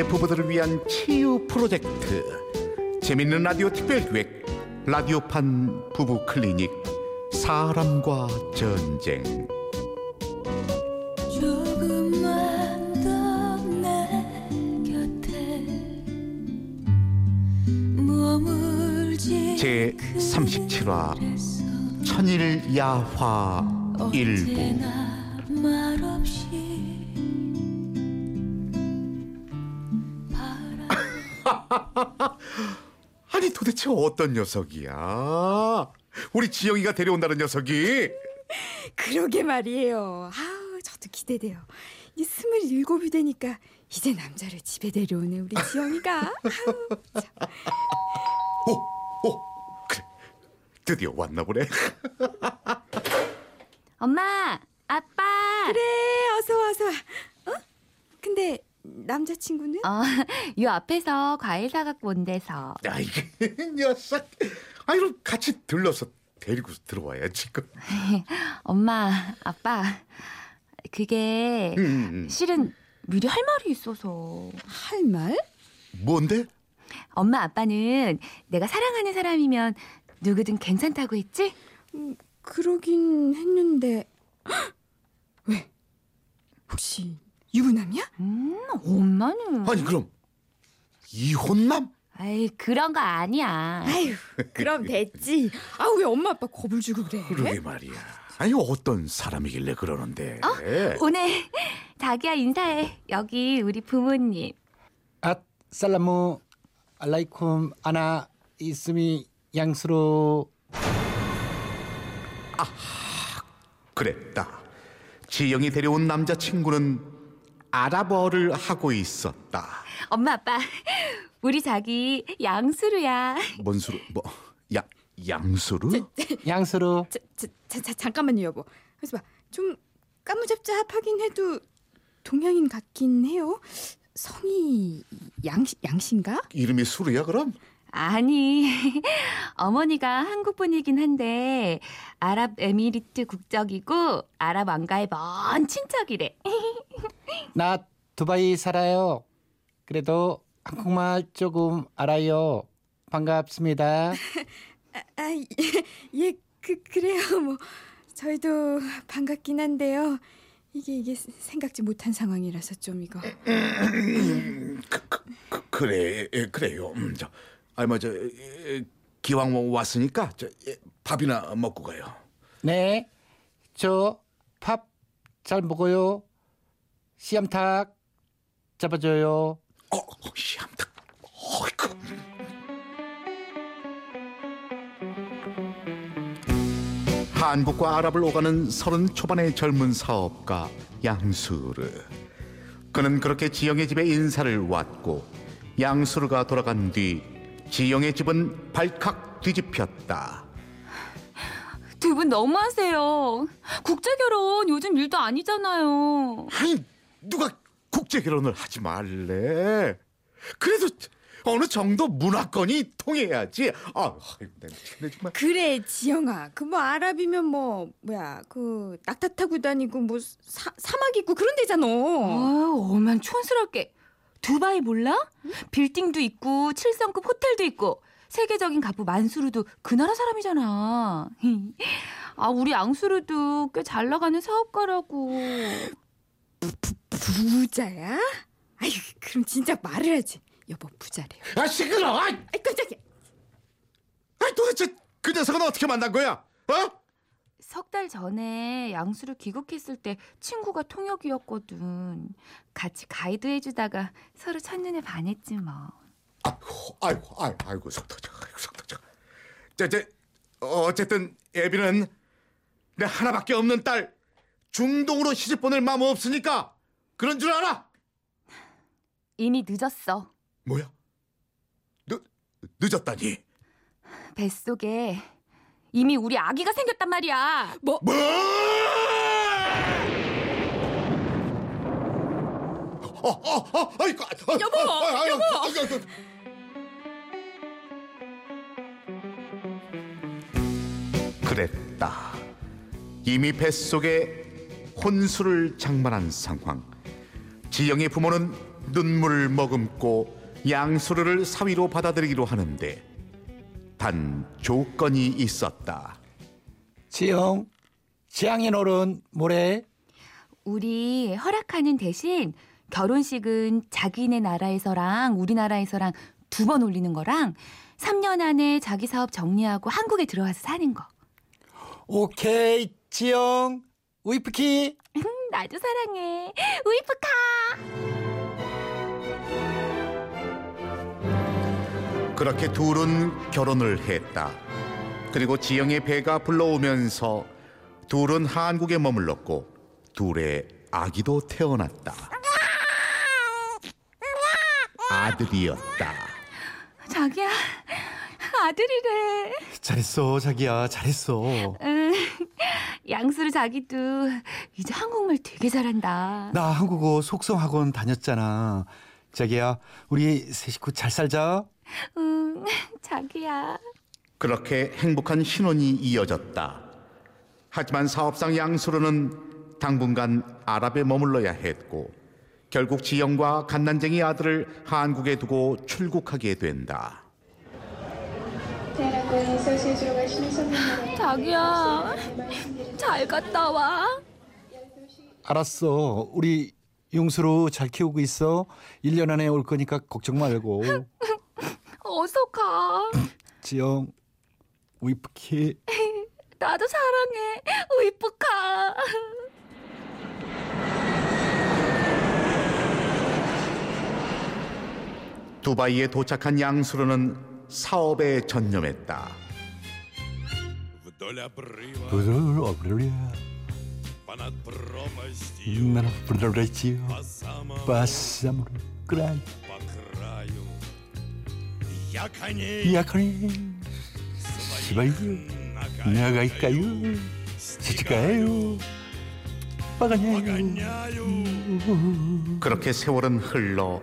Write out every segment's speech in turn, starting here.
지역의 부부들을 위한 치유 프로젝트. 재밌는 라디오 특별기획 라디오판 부부 클리닉 사람과 전쟁. 제 37화 천일 야화 일부 대체 어떤 녀석이야 우리 지영이가 데려온다는 녀석이 그러게 말이에요. 아우 저도 기대돼요. 이 스물일곱이 되니까 이제 남자를 집에 데려오네 우리 지영이가. 아우, 참. 오, 오, 그래 드디어 왔나 보네 엄마, 아빠. 그래 어서 와, 어서 와. 어? 근데 남자친구는? 어, 요 앞에서 과일 사갖고 온대서. 아이 녀석 아이 그럼 같이 들러서 데리고 들어와야지 그. 엄마, 아빠. 그게 음, 음. 실은 미리 할 말이 있어서. 할 말? 뭔데? 엄마, 아빠는 내가 사랑하는 사람이면 누구든 괜찮다고 했지? 그러긴 했는데 헉! 왜? 혹시 유부남이야? 음, 엄마는. 아니 그럼 이혼남? 아이, 그런 거 아니야. 아유 그럼 됐지. 아왜 엄마 아빠 겁을 주고 그래? 그러게 말이야. 아니 어떤 사람이길래 그러는데? 오늘 자기야 인사해. 여기 우리 부모님. 아 살라무 알라이쿰 아나 이스미 양수로 그랬다. 지영이 데려온 남자친구는 아랍어를 하고 있었다. 엄마, 아빠. 우리 자기 양수루야. 뭔 수로 뭐 야, 양수루? 양수로 자, 자, 자, 자, 잠깐만요 여보. 그래서 봐좀 까무잡잡하긴 해도 동양인 같긴 해요. 성이 양시 양신가? 이름이 수루야 그럼? 아니, 어머니가 한국 분이긴 한데 아랍에미리트 국적이고 아랍 왕가의 먼 친척이래. 나 두바이 살아요. 그래도 한국말 조금 알아요. 반갑습니다. 아, 예, 예, 그 그래요. 뭐 저희도 반갑긴 한데요. 이게 이게 생각지 못한 상황이라서 좀 이거. 그, 그, 그, 그래 예, 그래요. 음, 저 아니 뭐저 기왕 뭐 왔으니까 저 예, 밥이나 먹고 가요. 네, 저 밥 잘 먹어요. 씨암탉 잡아줘요. 어, 어 시암탉. 어이구. 한국과 아랍을 오가는 서른 초반의 젊은 사업가 양수르. 그는 그렇게 지영의 집에 인사를 왔고 양수르가 돌아간 뒤 지영의 집은 발칵 뒤집혔다. 두 분 너무하세요. 국제 결혼 요즘 일도 아니잖아요. 아니 누가 국제 결혼을 하지 말래? 그래도 어느 정도 문화권이 통해야지. 아, 내가 정말. 그래 지영아. 그 뭐 아랍이면 뭐 뭐야 그 낙타 타고 다니고 뭐 사, 사막 있고 그런 데잖아. 어, 얼만 촌스럽게. 두바이 몰라? 빌딩도 있고 7성급 호텔도 있고 세계적인 가부 만수르도 그 나라 사람이잖아. 아 우리 앙수르도 꽤 잘 나가는 사업가라고. 부자야? 아이 그럼 진짜 말을 하지. 여보 부자래요. 아 시끄러. 아, 아이 깜짝이야. 아 도대체 그 녀석은 어떻게 만난 거야? 어? 석 달 전에 양수를 귀국했을 때 친구가 통역이었거든. 같이 가이드 해주다가 서로 첫눈에 반했지 뭐. 아이고, 아이고, 아이고, 터져, 아이고 속 터져. 저, 저, 어쨌든 애비는 내 하나밖에 없는 딸 중동으로 시집 보낼 마음 없으니까 그런 줄 알아? 이미 늦었어. 뭐야? 늦 늦었다니? 뱃속에 이미 우리 아기가 생겼단 말이야. 뭐? 뭐? 어, 어, 어, 아이고, 여보, 여보, 여보. 그랬다. 이미 뱃속에 혼수를 장만한 상황. 지영의 부모는 눈물을 머금고 양수르를 사위로 받아들이기로 하는데 단 조건이 있었다. 지영, 지향인 어른 뭐래? 우리 허락하는 대신 결혼식은 자기네 나라에서랑 우리나라에서랑 두 번 올리는 거랑 3년 안에 자기 사업 정리하고 한국에 들어와서 사는 거. 오케이, 지영. 음, 나도 사랑해. 우이프카. 그렇게 둘은 결혼을 했다. 그리고 지영의 배가 불러오면서 둘은 한국에 머물렀고 둘의 아기도 태어났다. 아들이었다. 자기야, 아들이래. 잘했어, 자기야, 잘했어. 음, 양수르 자기도 이제 한국말 되게 잘한다. 나 한국어 속성 학원 다녔잖아. 자기야, 우리 세 식구 잘 살자. 음, 자기야. 그렇게 행복한 신혼이 이어졌다. 하지만 사업상 양수로는 당분간 아랍에 머물러야 했고 결국 지영과 갓난쟁이 아들을 한국에 두고 출국하게 된다. 자기야, 잘 갔다 와. 알았어. 우리 용수로 잘 키우고 있어. 1년 안에 올 거니까 걱정 말고. 어떡하? 지영, 우이프키. 나도 사랑해, 우이프카. 두바이에 도착한 양수로는 사업에 전념했다. 약하니? 시발요 나갈까요? 지칠까요? 빠가냐요? 그렇게 세월은 흘러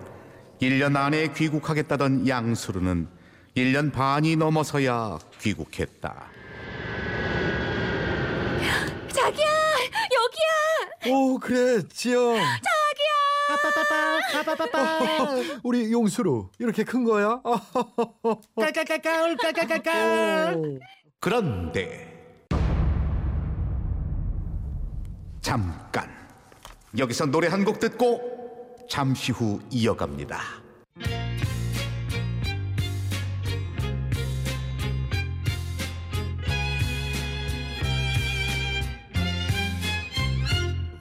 1년 안에 귀국하겠다던 양수르는 1년 반이 넘어서야 귀국했다. 자기야 여기야! 오 그래 지영. 자기야. 우리 용수로 이렇게 큰 거야? 깔깔깔깔 깔깔깔깔. 그런데 잠깐 여기서 노래 한 곡 듣고 잠시 후 이어갑니다.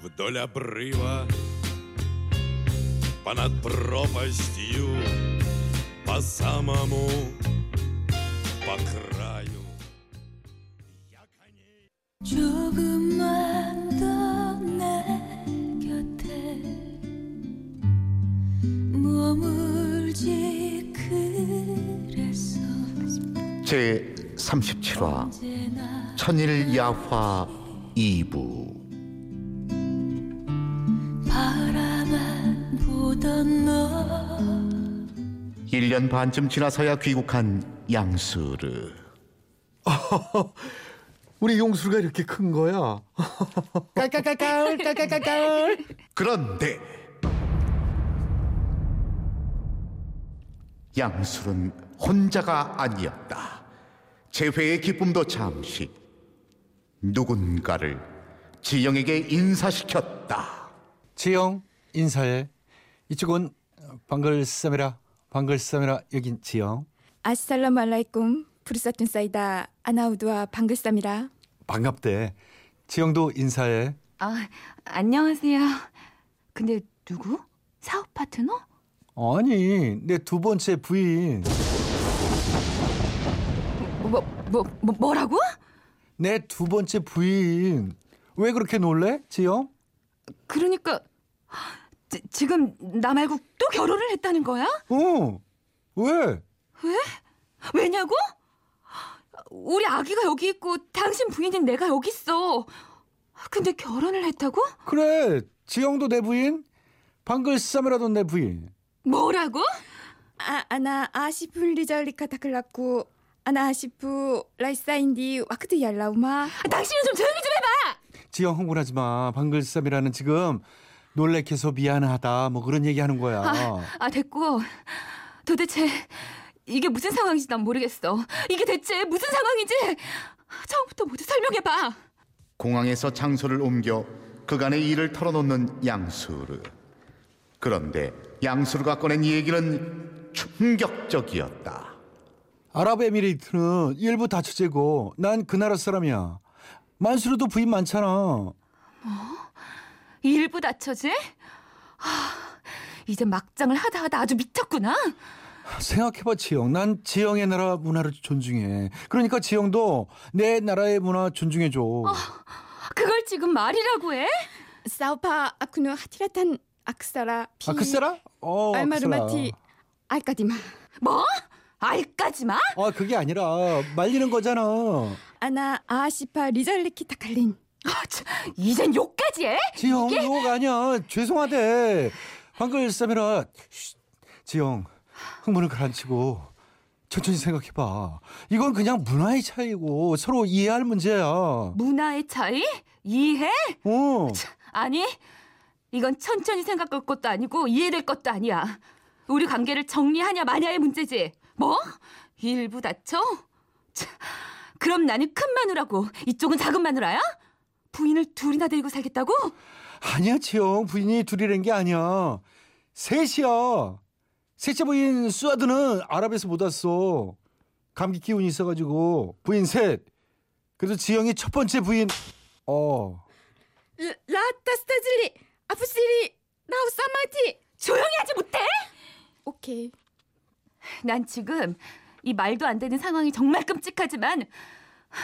вдоль обрыва понад пропастью по самому по краю 조금만 더 내 곁에 머물지 그랬어 제 37화 언제나 천일 야화 2부 1년 반쯤 지나서야 귀국한 양수르 우리 용수가 이렇게 큰 거야? 깔깔깔깔 깔깔깔깔. 그런데 양술은 혼자가 아니었다. 재회의 기쁨도 잠시 누군가를 지영에게 인사시켰다. 지영 인사해. 이쪽은 방글싸메라 방글싸메라 여긴 지영. 아살라무 알라이쿰 부르사툰 사이다 아나우드와 방글쌈이라 반갑대. 지영도 인사해. 아, 안녕하세요. 근데 누구? 사업 파트너? 아니 내 두 번째 부인. 뭐, 뭐, 뭐 뭐라고? 내 두 번째 부인. 왜 그렇게 놀래, 지영? 그러니까 지, 지금 나 말고 또 결혼을 했다는 거야? 어. 왜? 왜냐고? 우리 아기가 여기 있고 당신 부인인 내가 여기 있어. 근데 결혼을 했다고? 그래. 지영도 내 부인. 방글싸메라도 내 부인. 뭐라고? 아 아나 아시프 리자울리카 타클라쿠 아나 아시프 라이사인디 와크드 얄라우마 당신은 좀 조용히 좀 해봐. 지영 흥분하지 마. 방글쌈이라는 지금 놀래켜서 미안하다 뭐 그런 얘기하는 거야. 아 됐고 도대체 이게 무슨 상황인지 난 모르겠어. 이게 대체 무슨 상황인지 처음부터 모두 설명해봐. 공항에서 장소를 옮겨 그간의 일을 털어놓는 양수르. 그런데 양수르가 꺼낸 얘기는 충격적이었다. 아랍에미리트는 일부 다처제고 난 그 나라 사람이야. 만수르도 부인 많잖아. 일부 다처제? 하, 이제 막장을 하다 하다 아주 미쳤구나. 생각해봐 지영. 난 지영의 나라 문화를 존중해. 그러니까 지영도 내 나라의 문화 존중해줘. 그걸 지금 말이라고 해? 사우파 아쿠노 하티라탄 악사라 피아 그세라? 어 알마르마티 알까디마 뭐? 알까지마? 아 그게 아니라 말리는 거잖아. 아나 아시파 리잘리키 타칼린 아, 참, 이젠 욕까지 해? 지영 욕 아니야. 죄송하대. 한글 사메라. 쉿. 지영 흥분을 가라앉히고 천천히 생각해봐. 이건 그냥 문화의 차이고 서로 이해할 문제야. 문화의 차이? 이해? 어. 아니, 이건 천천히 생각할 것도 아니고 이해될 것도 아니야. 우리 관계를 정리하냐 마냐의 문제지. 뭐? 일부 다쳐? 차, 그럼 나는 큰 마누라고 이쪽은 작은 마누라야? 부인을 둘이나 데리고 살겠다고? 아니야 지영 부인이 둘이란 게 아니야. 셋이야. 셋째 부인 수아드는 아랍에서 못 왔어. 감기 기운이 있어가지고 부인 셋. 그래서 지영이 첫 번째 부인. 어. 라타 스타질리 아프시리 라우사마티 조용히 하지 못해? 오케이 난 지금 이 말도 안 되는 상황이 정말 끔찍하지만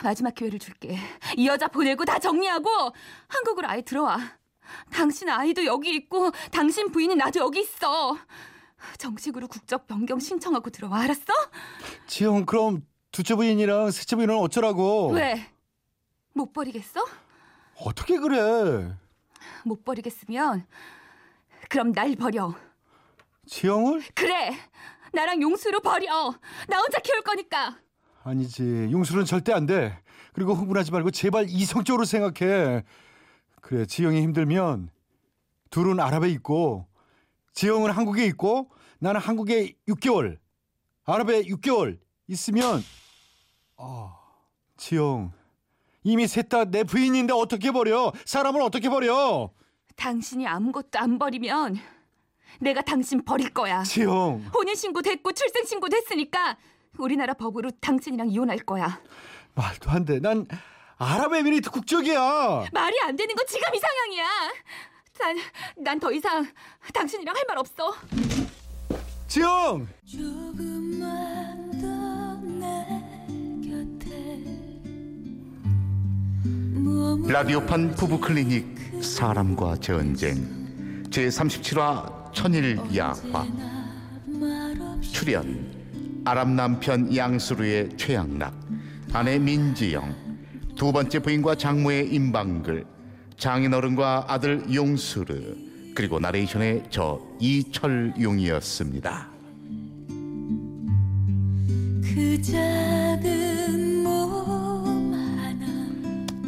마지막 기회를 줄게. 이 여자 보내고 다 정리하고 한국으로 아예 들어와. 당신 아이도 여기 있고 당신 부인이 나도 여기 있어. 정식으로 국적 변경 신청하고 들어와. 알았어? 지영 그럼 둘째 부인이랑 셋째 부인은 어쩌라고? 왜? 못 버리겠어? 어떻게 그래? 못 버리겠으면 그럼 날 버려. 지영을? 그래. 나랑 용수로 버려. 나 혼자 키울 거니까. 아니지. 용술은 절대 안 돼. 그리고 흥분하지 말고 제발 이성적으로 생각해. 그래, 지영이 힘들면 둘은 아랍에 있고 지영은 한국에 있고 나는 한국에 6개월, 아랍에 6개월 있으면 아, 지영 이미 셋 다 내 부인인데 어떻게 버려? 사람을 어떻게 버려? 당신이 아무것도 안 버리면 내가 당신 버릴 거야. 지영. 혼인신고 됐고 출생신고 됐으니까 우리나라 법으로 당신이랑 이혼할 거야. 말도 안 돼. 난 아랍에미리트 국적이야. 말이 안 되는 건 지금 이상향이야. 난, 난 더 이상 당신이랑 할 말 없어. 지영. 조금만 더내 곁에 라디오판 부부 클리닉 사람과 전쟁 제 37화 천일 야화 출연 아랍 남편 양수르의 최양락 아내 민지영 두 번째 부인과 장모의 임방글 장인어른과 아들 용수르 그리고 나레이션의 저 이철용이었습니다. 그 자리